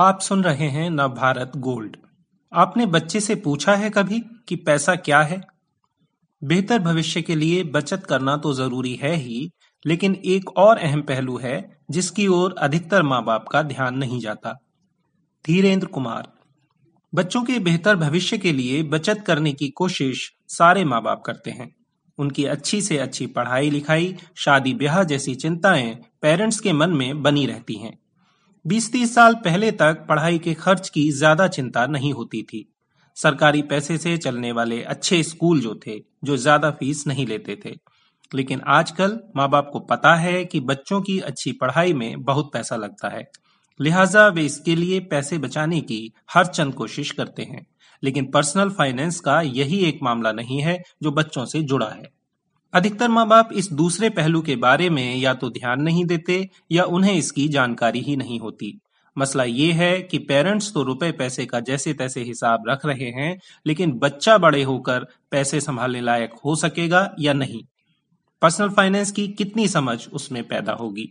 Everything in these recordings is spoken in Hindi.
आप सुन रहे हैं नव भारत गोल्ड। आपने बच्चे से पूछा है कभी कि पैसा क्या है? बेहतर भविष्य के लिए बचत करना तो ज़रूरी है ही, लेकिन एक और अहम पहलू है जिसकी ओर अधिकतर माँ बाप का ध्यान नहीं जाता। धीरेन्द्र कुमार। बच्चों के बेहतर भविष्य के लिए बचत करने की कोशिश सारे माँ बाप करते हैं। उनकी अच्छी से अच्छी पढ़ाई लिखाई शादी ब्याह जैसी चिंताएँ पेरेंट्स के मन में बनी रहती हैं। बीस तीस साल पहले तक पढ़ाई के खर्च की ज़्यादा चिंता नहीं होती थी। सरकारी पैसे से चलने वाले अच्छे स्कूल जो थे, जो ज़्यादा फ़ीस नहीं लेते थे। लेकिन आजकल माँ बाप को पता है कि बच्चों की अच्छी पढ़ाई में बहुत पैसा लगता है। लिहाजा वे इसके लिए पैसे बचाने की हर चंद कोशिश करते हैं। लेकिन पर्सनल फाइनेंस का यही एक मामला नहीं है जो बच्चों से जुड़ा है। अधिकतर माँ बाप इस दूसरे पहलू के बारे में या तो ध्यान नहीं देते या उन्हें इसकी जानकारी ही नहीं होती। मसला ये है कि पेरेंट्स तो रुपए पैसे का जैसे तैसे हिसाब रख रहे हैं, लेकिन बच्चा बड़े होकर पैसे संभालने लायक हो सकेगा या नहीं? पर्सनल फाइनेंस की कितनी समझ उसमें पैदा होगी?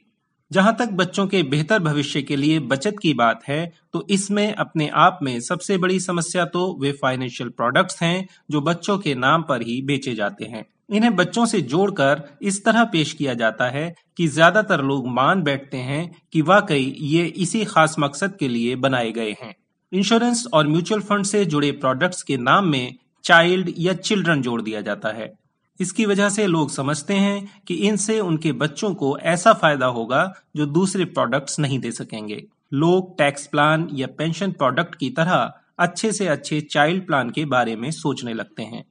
जहाँ तक बच्चों के बेहतर भविष्य के लिए बचत की बात है तो इसमें अपने आप में सबसे बड़ी समस्या तो वे फाइनेंशियल प्रोडक्ट्स हैं जो बच्चों के नाम पर ही बेचे जाते हैं। इन्हें बच्चों से जोड़कर इस तरह पेश किया जाता है कि ज़्यादातर लोग मान बैठते हैं कि वाकई ये इसी खास मकसद के लिए बनाए गए हैं। इंश्योरेंस और म्यूचुअल फंड से जुड़े प्रोडक्ट्स के नाम में चाइल्ड या चिल्ड्रन जोड़ दिया जाता है। इसकी वजह से लोग समझते हैं कि इनसे उनके बच्चों को ऐसा फ़ायदा होगा जो दूसरे प्रोडक्ट्स नहीं दे सकेंगे। लोग टैक्स प्लान या पेंशन प्रोडक्ट की तरह अच्छे से अच्छे चाइल्ड प्लान के बारे में सोचने लगते हैं।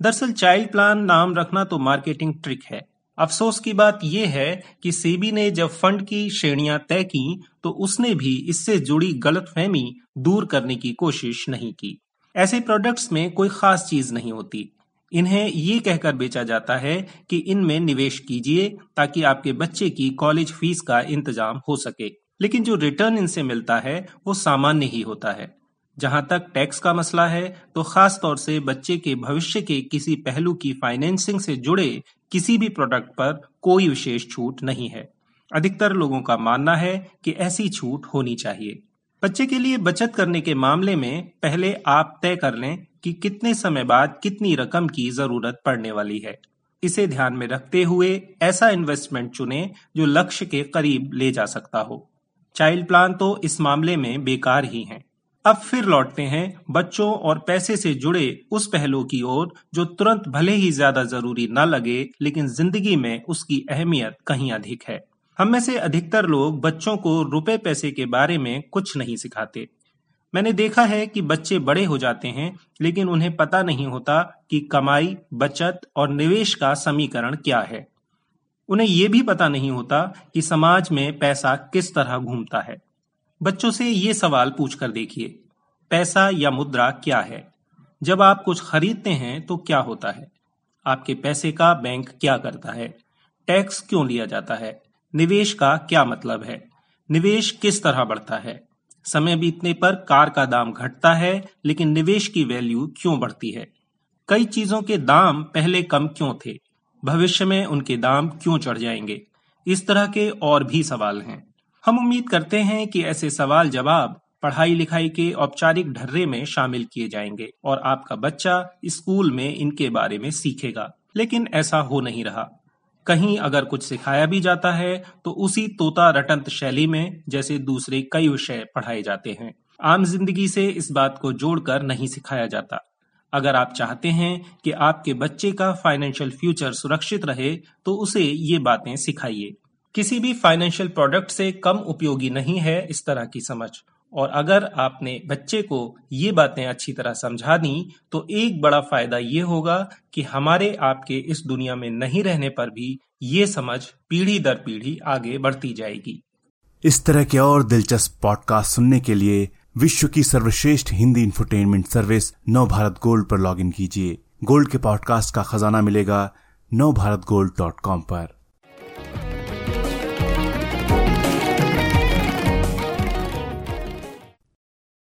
दरअसल चाइल्ड प्लान नाम रखना तो मार्केटिंग ट्रिक है। अफसोस की बात यह है कि सेबी ने जब फंड की श्रेणियाँ तय की तो उसने भी इससे जुड़ी गलत फहमी दूर करने की कोशिश नहीं की। ऐसे प्रोडक्ट्स में कोई खास चीज़ नहीं होती। इन्हें ये कहकर बेचा जाता है कि इनमें निवेश कीजिए ताकि आपके बच्चे की कॉलेज फ़ीस का इंतज़ाम हो सके। लेकिन जो रिटर्न इनसे मिलता है, वो सामान्य ही होता है। जहाँ तक टैक्स का मसला है तो खास तौर से बच्चे के भविष्य के किसी पहलू की फाइनेंसिंग से जुड़े किसी भी प्रोडक्ट पर कोई विशेष छूट नहीं है। अधिकतर लोगों का मानना है कि ऐसी छूट होनी चाहिए। बच्चे के लिए बचत करने के मामले में पहले आप तय कर लें कि कितने समय बाद कितनी रकम की ज़रूरत पड़ने वाली है। इसे ध्यान में रखते हुए ऐसा इन्वेस्टमेंट चुने जो लक्ष्य के करीब ले जा सकता हो। चाइल्ड प्लान तो इस मामले में बेकार ही हैं। अब फिर लौटते हैं बच्चों और पैसे से जुड़े उस पहलू की ओर, जो तुरंत भले ही ज़्यादा ज़रूरी न लगे, लेकिन ज़िंदगी में उसकी अहमियत कहीं अधिक है। हम में से अधिकतर लोग बच्चों को रुपए पैसे के बारे में कुछ नहीं सिखाते। मैंने देखा है कि बच्चे बड़े हो जाते हैं, लेकिन उन्हें पता नहीं होता कि कमाई, बचत और निवेश का समीकरण क्या है। उन्हें यह भी पता नहीं होता कि समाज में पैसा किस तरह घूमता है। बच्चों से ये सवाल पूछ कर देखिए, पैसा या मुद्रा क्या है? जब आप कुछ खरीदते हैं तो क्या होता है? आपके पैसे का बैंक क्या करता है? टैक्स क्यों लिया जाता है? निवेश का क्या मतलब है? निवेश किस तरह बढ़ता है? समय बीतने पर कार का दाम घटता है, लेकिन निवेश की वैल्यू क्यों बढ़ती है? कई चीज़ों के दाम पहले कम क्यों थे? भविष्य में उनके दाम क्यों चढ़ जाएँगे? इस तरह के और भी सवाल हैं। हम उम्मीद करते हैं कि ऐसे सवाल जवाब पढ़ाई लिखाई के औपचारिक ढर्रे में शामिल किए जाएँगे और आपका बच्चा स्कूल में इनके बारे में सीखेगा। लेकिन ऐसा हो नहीं रहा। कहीं अगर कुछ सिखाया भी जाता है तो उसी तोता रटंत शैली में जैसे दूसरे कई विषय पढ़ाए जाते हैं। आम ज़िंदगी से इस बात को जोड़कर नहीं सिखाया जाता। अगर आप चाहते हैं कि आपके बच्चे का फाइनेंशियल फ्यूचर सुरक्षित रहे तो उसे ये बातें सिखाइए। किसी भी फाइनेंशियल प्रोडक्ट से कम उपयोगी नहीं है इस तरह की समझ। और अगर आपने बच्चे को ये बातें अच्छी तरह समझा दी तो एक बड़ा फ़ायदा ये होगा कि हमारे आपके इस दुनिया में नहीं रहने पर भी ये समझ पीढ़ी दर पीढ़ी आगे बढ़ती जाएगी। इस तरह के और दिलचस्प पॉडकास्ट सुनने के लिए विश्व की सर्वश्रेष्ठ Hindi infotainment service Nav Bharat Gold पर लॉगिन कीजिए। गोल्ड के पॉडकास्ट का खजाना मिलेगा नव भारत गोल्ड डॉट कॉम पर।